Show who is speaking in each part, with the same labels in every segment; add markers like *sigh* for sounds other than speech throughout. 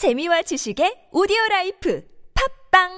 Speaker 1: 재미와 지식의 오디오 라이프 팟빵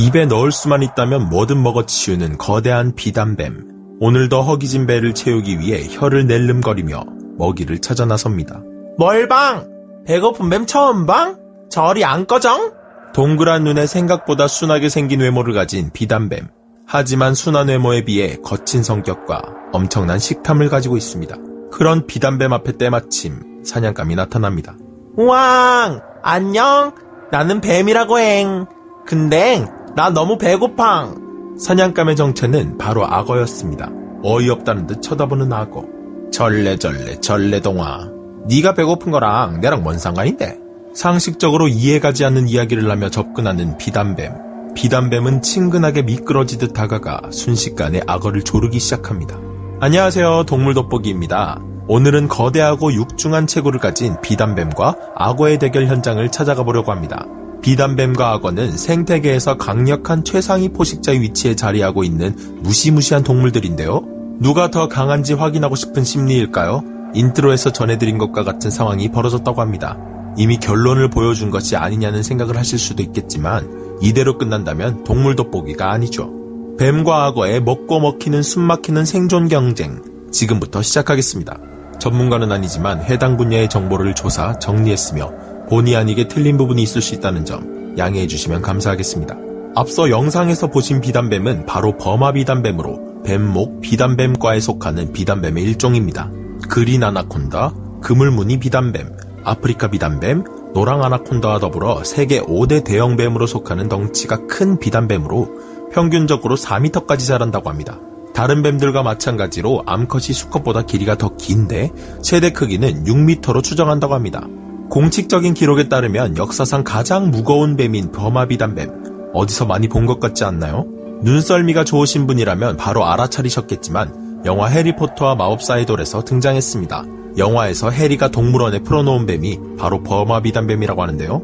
Speaker 2: 입에 넣을 수만 있다면 뭐든 먹어치우는 거대한 비단뱀. 오늘도 허기진 배를 채우기 위해 혀를 낼름거리며 먹이를 찾아 나섭니다. 뭘 봥! 배고픈 뱀 처음 봥? 저리 안 꺼졍? 동그란 눈에 생각보다 순하게 생긴 외모를 가진 비단뱀. 하지만 순한 외모에 비해 거친 성격과 엄청난 식탐을 가지고 있습니다. 그런 비단뱀 앞에 때마침 사냥감이 나타납니다. 우왕! 안녕? 나는 뱀이라고 행. 근데 나 너무 배고팡. 사냥감의 정체는 바로 악어였습니다. 어이없다는 듯 쳐다보는 악어. 절레절레 절레동화. 네가 배고픈 거랑 내랑 뭔 상관인데? 상식적으로 이해가지 않는 이야기를 하며 접근하는 비단뱀. 비단뱀은 친근하게 미끄러지듯 다가가 순식간에 악어를 조르기 시작합니다. 안녕하세요. 동물 돋보기입니다. 오늘은 거대하고 육중한 체구를 가진 비단뱀과 악어의 대결 현장을 찾아가 보려고 합니다. 비단뱀과 악어는 생태계에서 강력한 최상위 포식자의 위치에 자리하고 있는 무시무시한 동물들인데요. 누가 더 강한지 확인하고 싶은 심리일까요? 인트로에서 전해드린 것과 같은 상황이 벌어졌다고 합니다. 이미 결론을 보여준 것이 아니냐는 생각을 하실 수도 있겠지만 이대로 끝난다면 동물 돋보기가 아니죠. 뱀과 악어의 먹고 먹히는 숨막히는 생존 경쟁 지금부터 시작하겠습니다. 전문가는 아니지만 해당 분야의 정보를 조사, 정리했으며 본의 아니게 틀린 부분이 있을 수 있다는 점 양해해 주시면 감사하겠습니다. 앞서 영상에서 보신 비단뱀은 바로 버마 비단뱀으로 뱀목 비단뱀과에 속하는 비단뱀의 일종입니다. 그린 아나콘다, 그물무늬 비단뱀, 아프리카 비단뱀, 노랑 아나콘다와 더불어 세계 5대 대형뱀으로 속하는 덩치가 큰 비단뱀으로 평균적으로 4m까지 자란다고 합니다. 다른 뱀들과 마찬가지로 암컷이 수컷보다 길이가 더 긴데 최대 크기는 6m로 추정한다고 합니다. 공식적인 기록에 따르면 역사상 가장 무거운 뱀인 버마비단뱀 어디서 많이 본 것 같지 않나요? 눈썰미가 좋으신 분이라면 바로 알아차리셨겠지만 영화 해리포터와 마법사의 돌에서 등장했습니다. 영화에서 해리가 동물원에 풀어놓은 뱀이 바로 버마비단뱀이라고 하는데요.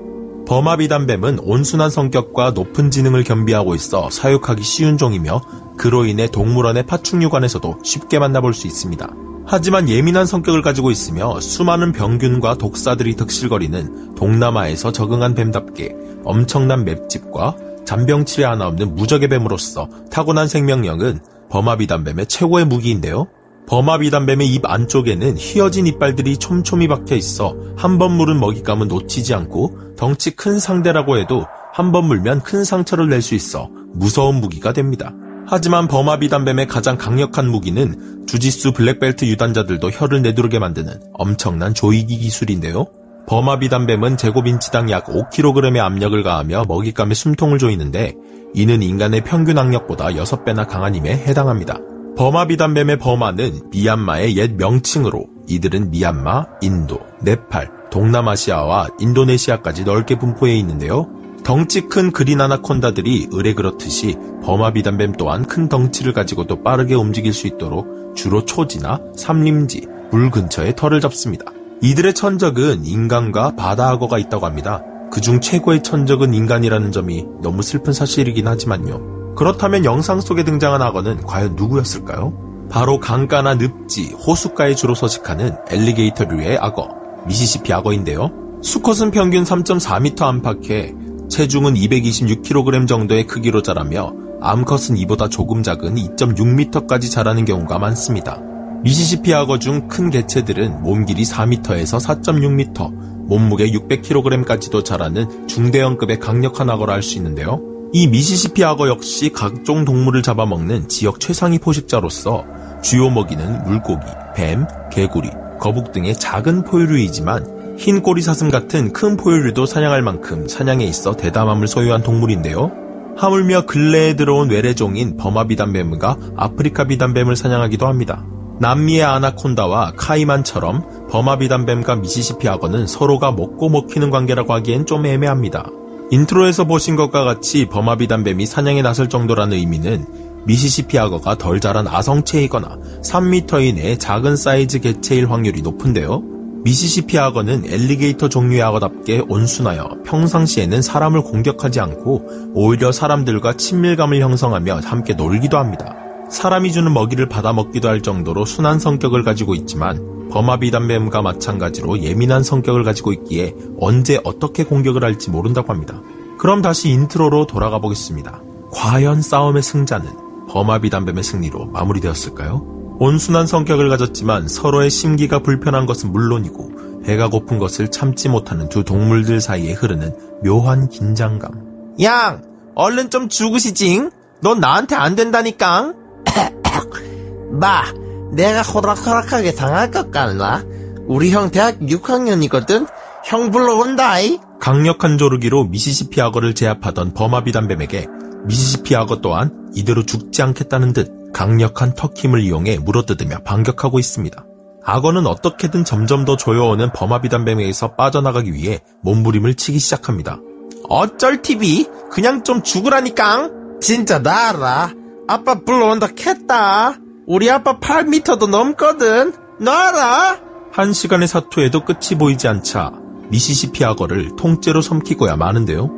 Speaker 2: 버마비단뱀은 온순한 성격과 높은 지능을 겸비하고 있어 사육하기 쉬운 종이며 그로 인해 동물원의 파충류관에서도 쉽게 만나볼 수 있습니다. 하지만 예민한 성격을 가지고 있으며 수많은 병균과 독사들이 득실거리는 동남아에서 적응한 뱀답게 엄청난 맵집과 잔병치레 하나 없는 무적의 뱀으로서 타고난 생명력은 버마비단뱀의 최고의 무기인데요. 버마비단뱀의 입 안쪽에는 휘어진 이빨들이 촘촘히 박혀 있어 한 번 물은 먹잇감은 놓치지 않고 덩치 큰 상대라고 해도 한 번 물면 큰 상처를 낼 수 있어 무서운 무기가 됩니다. 하지만 버마비단뱀의 가장 강력한 무기는 주짓수 black belt 유단자들도 혀를 내두르게 만드는 엄청난 조이기 기술인데요. 버마비단뱀은 제곱인치당 약 5kg의 압력을 가하며 먹잇감에 숨통을 조이는데 이는 인간의 평균 악력보다 6배나 강한 힘에 해당합니다. 버마비단뱀의 버마는 미얀마의 옛 명칭으로 이들은 미얀마, 인도, 네팔, 동남아시아와 인도네시아까지 넓게 분포해 있는데요. 덩치 큰 그린 아나콘다들이 을에 그렇듯이 버마비단뱀 또한 큰 덩치를 가지고도 빠르게 움직일 수 있도록 주로 초지나 삼림지, 물 근처에 털을 잡습니다. 이들의 천적은 인간과 바다악어가 있다고 합니다. 그중 최고의 천적은 인간이라는 점이 너무 슬픈 사실이긴 하지만요. 그렇다면 영상 속에 등장한 악어는 과연 누구였을까요? 바로 강가나 늪지, 호숫가에 주로 서식하는 엘리게이터류의 악어, 미시시피 악어인데요. 수컷은 평균 3.4m 안팎에 체중은 226kg 정도의 크기로 자라며 암컷은 이보다 조금 작은 2.6m까지 자라는 경우가 많습니다. 미시시피 악어 중 큰 개체들은 몸 길이 4m에서 4.6m, 몸무게 600kg까지도 자라는 중대형급의 강력한 악어라 할 수 있는데요. 이 미시시피 악어 역시 각종 동물을 잡아먹는 지역 최상위 포식자로서 주요 먹이는 물고기, 뱀, 개구리, 거북 등의 작은 포유류이지만 흰 꼬리 사슴 같은 큰 포유류도 사냥할 만큼 사냥에 있어 대담함을 소유한 동물인데요. 하물며 근래에 들어온 외래종인 버마 비단뱀과 아프리카 비단뱀을 사냥하기도 합니다. 남미의 아나콘다와 카이만처럼 버마 비단뱀과 미시시피 악어는 서로가 먹고 먹히는 관계라고 하기엔 좀 애매합니다. intro에서 보신 것과 같이 버마 비단뱀이 사냥에 나설 정도라는 의미는 미시시피 악어가 덜 자란 아성체이거나 3m 이내의 작은 사이즈 개체일 확률이 높은데요. 미시시피 악어는 엘리게이터 종류의 악어답게 온순하여 평상시에는 사람을 공격하지 않고 오히려 사람들과 친밀감을 형성하며 함께 놀기도 합니다. 사람이 주는 먹이를 받아 먹기도 할 정도로 순한 성격을 가지고 있지만 범아비담뱀과 마찬가지로 예민한 성격을 가지고 있기에 언제 어떻게 공격을 할지 모른다고 합니다. 그럼 다시 intro로 돌아가 보겠습니다. 과연 싸움의 승자는 버마비단뱀의 승리로 마무리되었을까요? 온순한 성격을 가졌지만 서로의 심기가 불편한 것은 물론이고 배가 고픈 것을 참지 못하는 두 동물들 사이에 흐르는 묘한 긴장감. 양! 얼른 좀 죽으시징! 넌 나한테 안 된다니까! *coughs*
Speaker 3: 마, 내가 호락호락하게 당할 것 같나? 우리 형 대학 6학년이거든? 형 불러온다이?
Speaker 2: 강력한 조르기로 미시시피 악어를 제압하던 버마비담뱀에게 미시시피 악어 또한 이대로 죽지 않겠다는 듯 강력한 턱 힘을 이용해 물어뜯으며 반격하고 있습니다. 악어는 어떻게든 점점 더 조여오는 버마비담뱀에게서 빠져나가기 위해 몸부림을 치기 시작합니다. 어쩔 TV? 그냥 좀 죽으라니까!
Speaker 3: 진짜 나 알아. 아빠 불러온다 캤다. 우리 아빠 8미터도 넘거든. 너 알아?
Speaker 2: 한 시간의 사투에도 끝이 보이지 않자 미시시피 악어를 통째로 삼키고야 마는데요.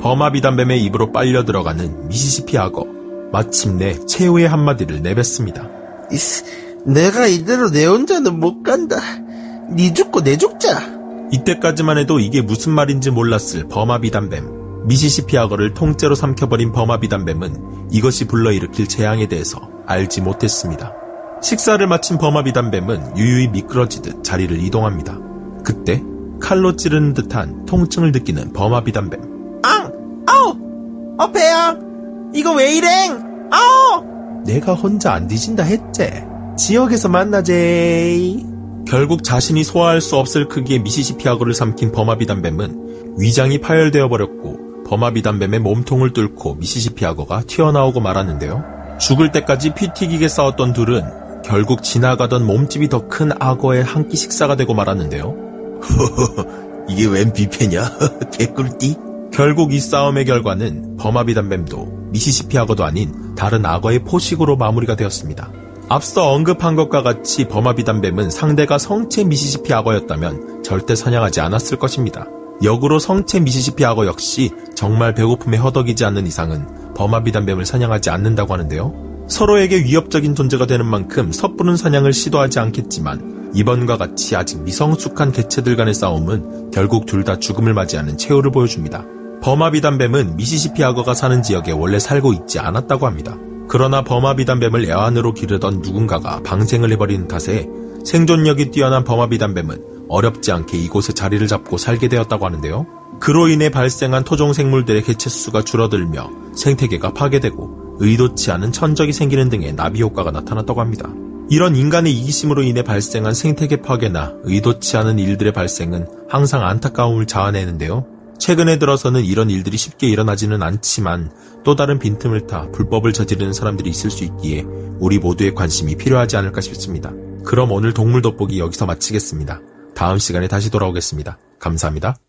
Speaker 2: 버마비담뱀의 입으로 빨려 들어가는 미시시피 악어. 마침내 최후의 한마디를 내뱉습니다.
Speaker 3: 이씨, 내가 이대로 내 혼자는 못 간다. 니 죽고 내 죽자.
Speaker 2: 이때까지만 해도 이게 무슨 말인지 몰랐을 버마비담뱀. 미시시피 악어를 통째로 삼켜버린 버마비담뱀은 이것이 불러일으킬 재앙에 대해서 알지 못했습니다. 식사를 마친 버마비단뱀은 유유히 미끄러지듯 자리를 이동합니다. 그때 칼로 찌르는 듯한 통증을 느끼는 버마비단뱀.
Speaker 3: 앙! 아우! 어, 배야! 이거 왜 이래? 아우!
Speaker 2: 내가 혼자 안 뒤진다 했제. 지옥에서 만나제. 결국 자신이 소화할 수 없을 크기의 미시시피 악어를 삼킨 버마비단뱀은 위장이 파열되어 버렸고 버마비단뱀의 몸통을 뚫고 미시시피 악어가 튀어나오고 말았는데요. 죽을 때까지 피 튀기게 싸웠던 둘은 결국 지나가던 몸집이 더 큰 악어의 한 끼 식사가 되고 말았는데요. *laughs*
Speaker 3: 이게 웬 비패냐? *laughs* 개꿀띠?
Speaker 2: 결국 이 싸움의 결과는 버마비담뱀도 미시시피 악어도 아닌 다른 악어의 포식으로 마무리가 되었습니다. 앞서 언급한 것과 같이 버마비담뱀은 상대가 성체 미시시피 악어였다면 절대 사냥하지 않았을 것입니다. 역으로 성체 미시시피 악어 역시 정말 배고픔에 허덕이지 않는 이상은 버마비담뱀을 사냥하지 않는다고 하는데요. 서로에게 위협적인 존재가 되는 만큼 섣부른 사냥을 시도하지 않겠지만 이번과 같이 아직 미성숙한 개체들 간의 싸움은 결국 둘 다 죽음을 맞이하는 최후를 보여줍니다. 버마비담뱀은 미시시피 악어가 사는 지역에 원래 살고 있지 않았다고 합니다. 그러나 버마비담뱀을 애완으로 기르던 누군가가 방생을 해버리는 탓에 생존력이 뛰어난 버마비담뱀은 어렵지 않게 이곳에 자리를 잡고 살게 되었다고 하는데요. 그로 인해 발생한 토종 생물들의 개체수가 줄어들며 생태계가 파괴되고 의도치 않은 천적이 생기는 등의 나비 효과가 나타났다고 합니다. 이런 인간의 이기심으로 인해 발생한 생태계 파괴나 의도치 않은 일들의 발생은 항상 안타까움을 자아내는데요. 최근에 들어서는 이런 일들이 쉽게 일어나지는 않지만 또 다른 빈틈을 타 불법을 저지르는 사람들이 있을 수 있기에 우리 모두의 관심이 필요하지 않을까 싶습니다. 그럼 오늘 동물 돋보기 여기서 마치겠습니다. 다음 시간에 다시 돌아오겠습니다. 감사합니다.